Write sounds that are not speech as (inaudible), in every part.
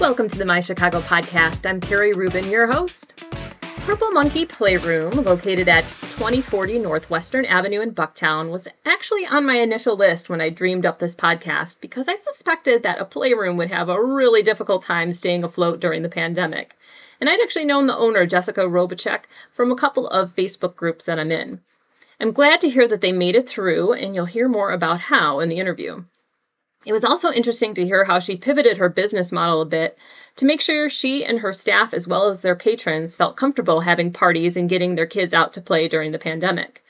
Welcome to the My Chicago podcast. I'm Carrie Rubin, your host. Purple Monkey Playroom, located at 2040 Northwestern Avenue in Bucktown, was actually on my initial list when I dreamed up this podcast because I suspected that a playroom would have a really difficult time staying afloat during the pandemic. And I'd actually known the owner, Jessica Robachek, from a couple of Facebook groups that I'm in. I'm glad to hear that they made it through, and you'll hear more about how in the interview. It was also interesting to hear how she pivoted her business model a bit to make sure she and her staff, as well as their patrons, felt comfortable having parties and getting their kids out to play during the pandemic.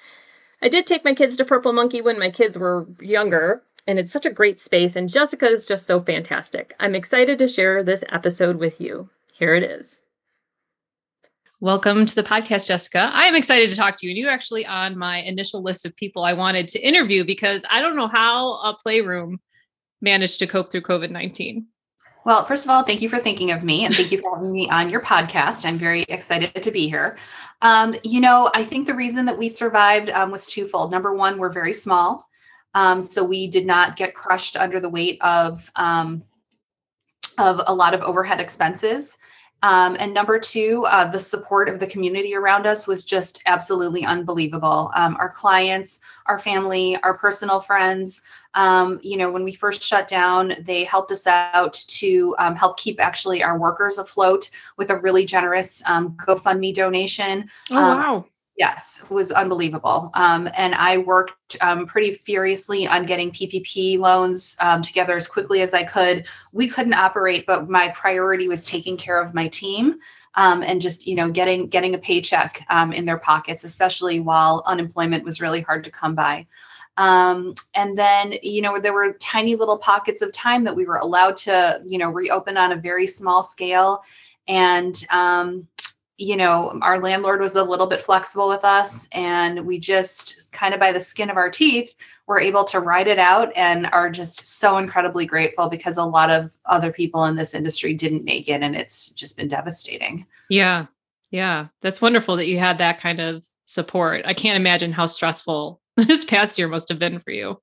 I did take my kids to Purple Monkey when my kids were younger, and it's such a great space, and Jessica is just so fantastic. I'm excited to share this episode with you. Here it is. Welcome to the podcast, Jessica. I am excited to talk to you. And you're actually on my initial list of people I wanted to interview because I don't know how a playroom managed to cope through COVID 19. Well, first of all, thank you for thinking of me and thank you for having me on your podcast. I'm very excited to be here. Um, you know, I think the reason that we survived um, was twofold. Number one, we're very small. Um, so we did not get crushed under the weight of um, of a lot of overhead expenses. Um, and number two, uh, the support of the community around us was just absolutely unbelievable. Um, our clients, our family, our personal friends, um, you know, when we first shut down, they helped us out to um, help keep actually our workers afloat with a really generous um, GoFundMe donation. Oh, um, wow. Yes, it was unbelievable. Um, and I worked um, pretty furiously on getting PPP loans um, together as quickly as I could. We couldn't operate, but my priority was taking care of my team um, and just you know getting getting a paycheck um, in their pockets, especially while unemployment was really hard to come by. Um, and then, you know, there were tiny little pockets of time that we were allowed to, you know, reopen on a very small scale. And um, you know, our landlord was a little bit flexible with us, and we just kind of by the skin of our teeth were able to ride it out and are just so incredibly grateful because a lot of other people in this industry didn't make it, and it's just been devastating. Yeah. Yeah. That's wonderful that you had that kind of support. I can't imagine how stressful (laughs) this past year must have been for you.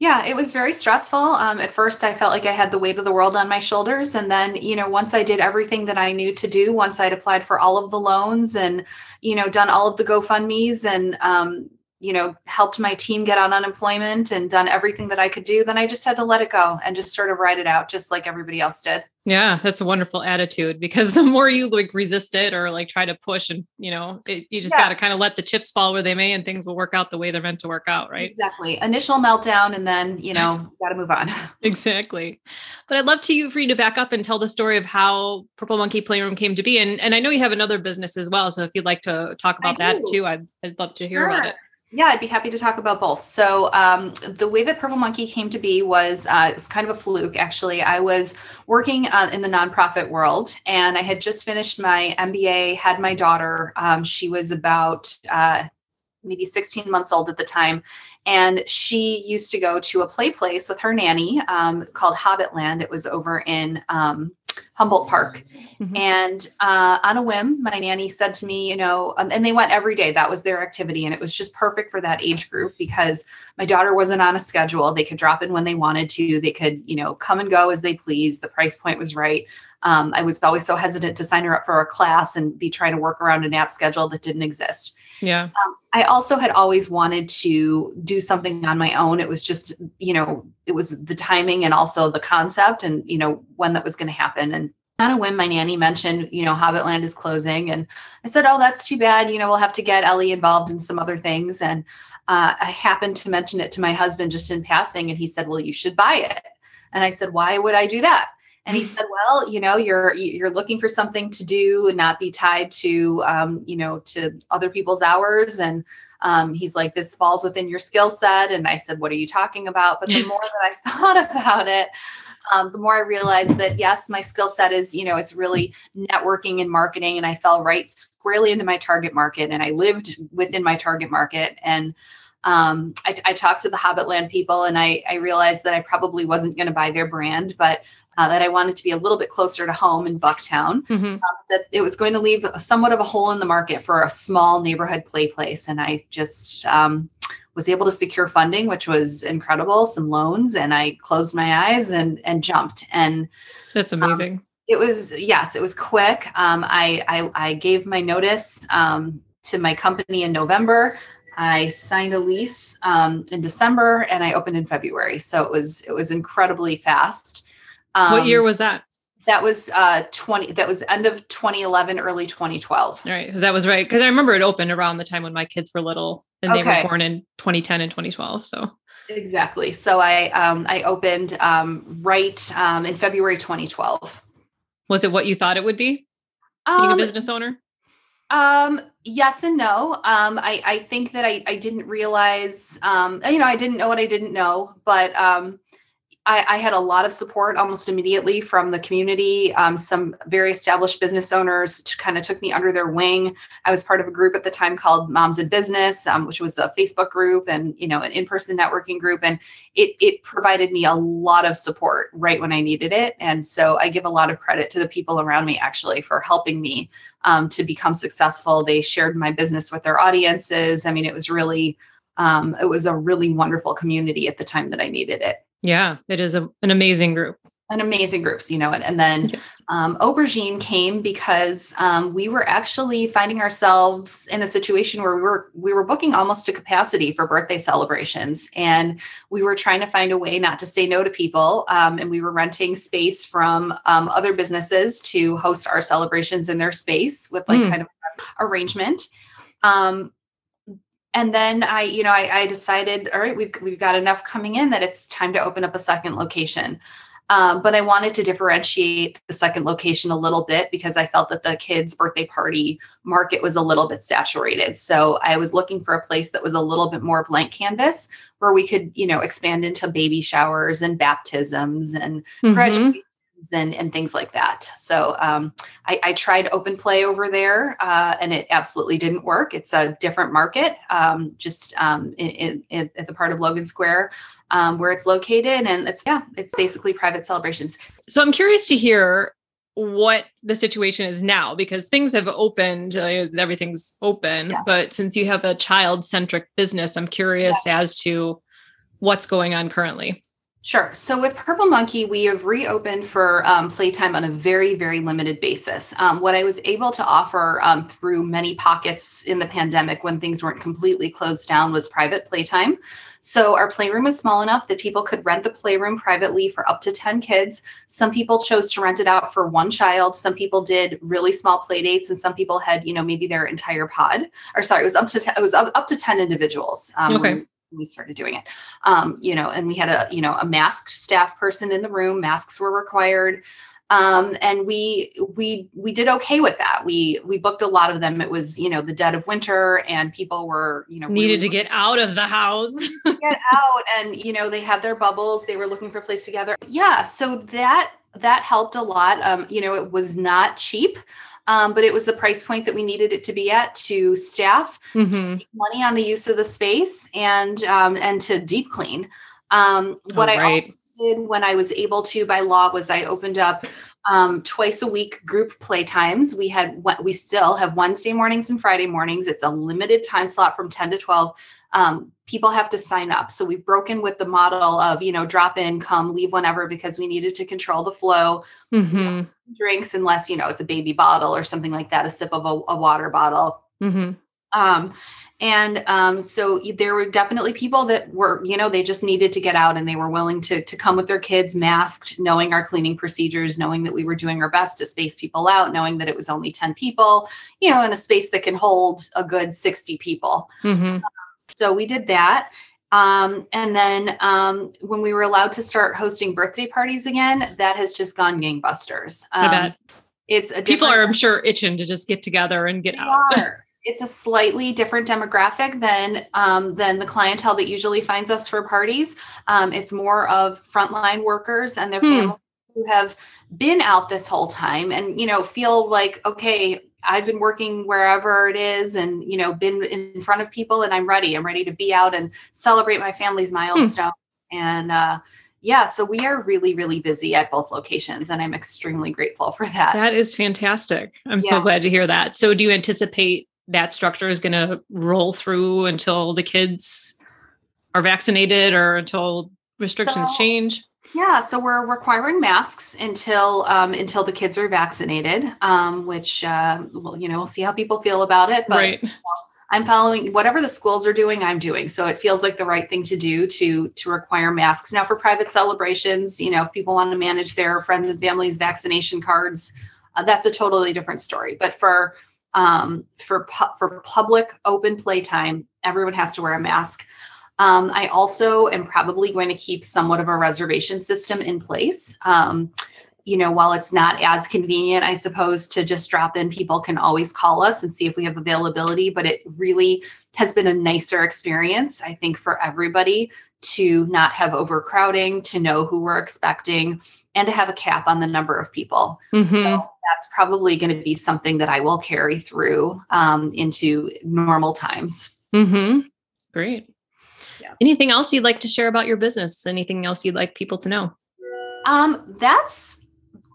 Yeah, it was very stressful. Um, at first, I felt like I had the weight of the world on my shoulders. And then, you know, once I did everything that I knew to do, once I'd applied for all of the loans and, you know, done all of the GoFundMe's and, um, you know, helped my team get on unemployment and done everything that I could do, then I just had to let it go and just sort of ride it out, just like everybody else did. Yeah, that's a wonderful attitude because (laughs) the more you like resist it or like try to push and, you know, it, you just yeah. got to kind of let the chips fall where they may and things will work out the way they're meant to work out, right? Exactly. Initial meltdown and then, you know, (laughs) got to move on. (laughs) exactly. But I'd love to you for you to back up and tell the story of how Purple Monkey Playroom came to be. And and I know you have another business as well. So if you'd like to talk about that too, I'd, I'd love to sure. hear about it. Yeah, I'd be happy to talk about both. So, um, the way that Purple Monkey came to be was uh, it's kind of a fluke, actually. I was working uh, in the nonprofit world, and I had just finished my MBA. Had my daughter; um, she was about uh, maybe 16 months old at the time, and she used to go to a play place with her nanny um, called Hobbitland. It was over in um, Humboldt Park. Mm-hmm. And uh, on a whim, my nanny said to me, you know, um, and they went every day. That was their activity. And it was just perfect for that age group because my daughter wasn't on a schedule. They could drop in when they wanted to, they could, you know, come and go as they pleased. The price point was right. Um, I was always so hesitant to sign her up for a class and be trying to work around a nap schedule that didn't exist. Yeah. Um, I also had always wanted to do something on my own. It was just, you know, it was the timing and also the concept and, you know, when that was going to happen. And on a whim, my nanny mentioned, you know, Hobbitland is closing. And I said, oh, that's too bad. You know, we'll have to get Ellie involved in some other things. And uh, I happened to mention it to my husband just in passing. And he said, well, you should buy it. And I said, why would I do that? And he said, well, you know, you're, you're looking for something to do and not be tied to, um, you know, to other people's hours. And um, he's like, this falls within your skill set. And I said, what are you talking about? But the more that I (laughs) thought about it, um, the more I realized that yes, my skill set is, you know, it's really networking and marketing. And I fell right squarely into my target market and I lived within my target market. And um, I, I, talked to the Hobbitland people and I, I realized that I probably wasn't going to buy their brand, but uh, that I wanted to be a little bit closer to home in Bucktown, mm-hmm. uh, that it was going to leave somewhat of a hole in the market for a small neighborhood play place. And I just, um, was able to secure funding, which was incredible, some loans, and I closed my eyes and and jumped. And that's um, amazing. Um, It was yes, it was quick. Um, I, I I gave my notice um, to my company in November. I signed a lease um, in December, and I opened in February. So it was it was incredibly fast. what year um, was that? That was uh 20 that was end of 2011 early 2012. All right, because that was right because I remember it opened around the time when my kids were little and okay. they were born in 2010 and 2012 so exactly so I um I opened um right um in February 2012. Was it what you thought it would be? Being um, a business owner? Um, yes and no. Um, I, I think that I, I didn't realize, um, you know, I didn't know what I didn't know, but, um, I, I, had a lot of support almost immediately from the community. Um, some very established business owners kind of took me under their wing. I was part of a group at the time called Moms in Business, um, which was a Facebook group and you know an in-person networking group, and it it provided me a lot of support right when I needed it. And so I give a lot of credit to the people around me actually for helping me um, to become successful. They shared my business with their audiences. I mean, it was really um, it was a really wonderful community at the time that I needed it. Yeah, it is a, an amazing group. An amazing groups, you know, it. and then um, Aubergine came because um, we were actually finding ourselves in a situation where we were we were booking almost to capacity for birthday celebrations, and we were trying to find a way not to say no to people, um, and we were renting space from um, other businesses to host our celebrations in their space with like mm. kind of arrangement. Um, and then I, you know, I, I, decided, all right, we've we've got enough coming in that it's time to open up a second location. Um, but I wanted to differentiate the second location a little bit because I felt that the kids' birthday party market was a little bit saturated. So I was looking for a place that was a little bit more blank canvas where we could, you know, expand into baby showers and baptisms and mm-hmm. graduation and, and things like that. So um, I, I, tried open play over there uh, and it absolutely didn't work. It's a different market, um, just um, in, in, at the part of Logan Square um, where it's located. And it's, yeah, it's basically private celebrations. So I'm curious to hear what the situation is now because things have opened uh, everything's open yes. but since you have a child centric business i'm curious yes. as to what's going on currently Sure. So with Purple Monkey, we have reopened for um, playtime on a very, very limited basis. Um, what I was able to offer um, through many pockets in the pandemic when things weren't completely closed down was private playtime. So our playroom was small enough that people could rent the playroom privately for up to 10 kids. Some people chose to rent it out for one child. Some people did really small play dates and some people had, you know, maybe their entire pod or sorry, it was up to, it was up, up to 10 individuals. Um, okay we started doing it. Um, you know and we had a you know a masked staff person in the room masks were required. Um, and we we we did okay with that. We we booked a lot of them. It was you know the dead of winter and people were you know needed really to get out of the house. (laughs) get out and you know they had their bubbles. They were looking for a place together yeah so that that helped a lot. Um, you know it was not cheap um, but it was the price point that we needed it to be at to staff, mm-hmm. to money on the use of the space, and um, and to deep clean. Um, what oh, right. I also did when I was able to by law was I opened up um, twice a week group play times. We had we still have Wednesday mornings and Friday mornings. It's a limited time slot from 10 to 12. Um, people have to sign up. So we've broken with the model of, you know, drop in, come, leave whenever because we needed to control the flow. Mm-hmm. Drinks, unless, you know, it's a baby bottle or something like that, a sip of a, a water bottle. Mm-hmm. Um, and um, so there were definitely people that were, you know, they just needed to get out and they were willing to, to come with their kids masked, knowing our cleaning procedures, knowing that we were doing our best to space people out, knowing that it was only 10 people, you know, in a space that can hold a good 60 people. Mm-hmm. So we did that. Um, and then um, when we were allowed to start hosting birthday parties again, that has just gone gangbusters. Um, I bet. It's a people are, I'm sure, itching to just get together and get out. (laughs) Are. it's a slightly different demographic than um, than the clientele that usually finds us for parties. Um, it's more of frontline workers and their hmm. families who have been out this whole time and you know feel like okay I've been working wherever it is and you know been in front of people and I'm ready. I'm ready to be out and celebrate my family's milestone. Hmm. And uh yeah, so we are really, really busy at both locations, and I'm extremely grateful for that. That is fantastic. I'm yeah. so glad to hear that. So, do you anticipate that structure is going to roll through until the kids are vaccinated or until restrictions so, change? Yeah, so we're requiring masks until um, until the kids are vaccinated, um, which uh, well, you know, we'll see how people feel about it. But right. I'm following whatever the schools are doing, I'm doing. So it feels like the right thing to do to to require masks. Now for private celebrations, you know, if people want to manage their friends and families vaccination cards, uh, that's a totally different story. But for um, for pu- for public open playtime, everyone has to wear a mask. Um, I also am probably going to keep somewhat of a reservation system in place. Um, you know, while it's not as convenient, I suppose, to just drop in, people can always call us and see if we have availability. But it really has been a nicer experience, I think, for everybody to not have overcrowding, to know who we're expecting, and to have a cap on the number of people. Mm-hmm. So that's probably going to be something that I will carry through um, into normal times. Mm-hmm. Great. Yeah. Anything else you'd like to share about your business? Anything else you'd like people to know? Um, that's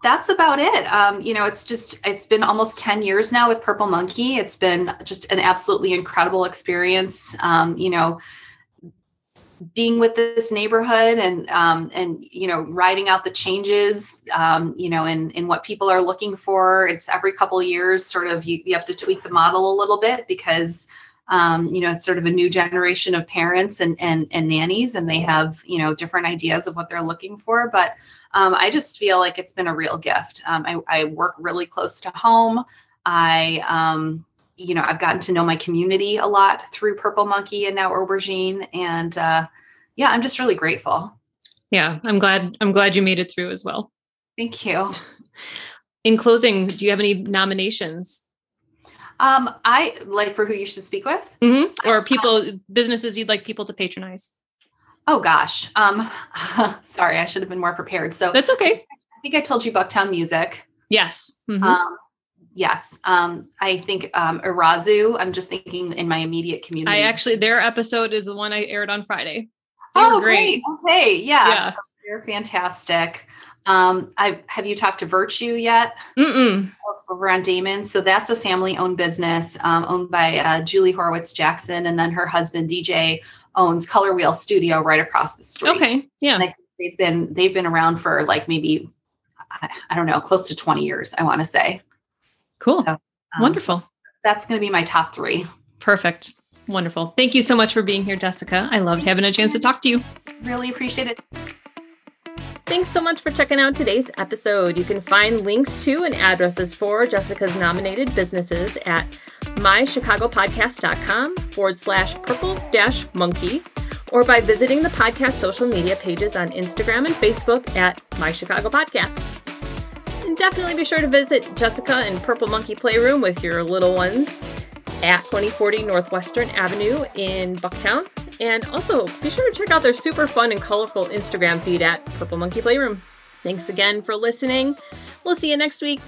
that's about it. Um, you know, it's just it's been almost 10 years now with Purple Monkey. It's been just an absolutely incredible experience. Um, you know, being with this neighborhood and um, and you know writing out the changes um, you know in in what people are looking for it's every couple of years sort of you, you have to tweak the model a little bit because um, you know it's sort of a new generation of parents and and and nannies and they have you know different ideas of what they're looking for but um, I just feel like it's been a real gift. Um, I, I, work really close to home. I, um, you know, I've gotten to know my community a lot through Purple Monkey and now Aubergine, and uh, yeah, I'm just really grateful. Yeah, I'm glad. I'm glad you made it through as well. Thank you. (laughs) In closing, do you have any nominations? Um, I like for who you should speak with, mm-hmm. or people, businesses you'd like people to patronize. Oh gosh. Um (laughs) sorry, I should have been more prepared. So That's okay. I think I told you Bucktown Music. Yes. Mm-hmm. Um yes. Um I think um Irazu, I'm just thinking in my immediate community. I actually their episode is the one I aired on Friday. They oh great. great. Okay. Yeah. yeah. So they're fantastic. Um, I have you talked to Virtu yet? Mm-mm. Over on Damen. So that's a family-owned business um, owned by uh, Julie Horowitz Jackson, and then her husband DJ owns Color Wheel Studio right across the street. Okay, yeah. they've been they've been around for like maybe I don't know, close to twenty years. I want to say. Cool. So, um, Wonderful. That's going to be my top three. Perfect. Wonderful. Thank you so much for being here, Jessica. I loved having a chance to talk to you. Really appreciate it. Thanks so much for checking out today's episode. You can find links to and addresses for Jessica's nominated businesses at mychicagopodcast.com forward slash purple dash monkey or by visiting the podcast social media pages on Instagram and Facebook at My Chicago Podcast. And definitely be sure to visit Jessica and Purple Monkey Playroom with your little ones at 2040 Northwestern Avenue in Bucktown. And also be sure to check out their super fun and colorful Instagram feed at Purple Monkey Playroom. Thanks again for listening. We'll see you next week.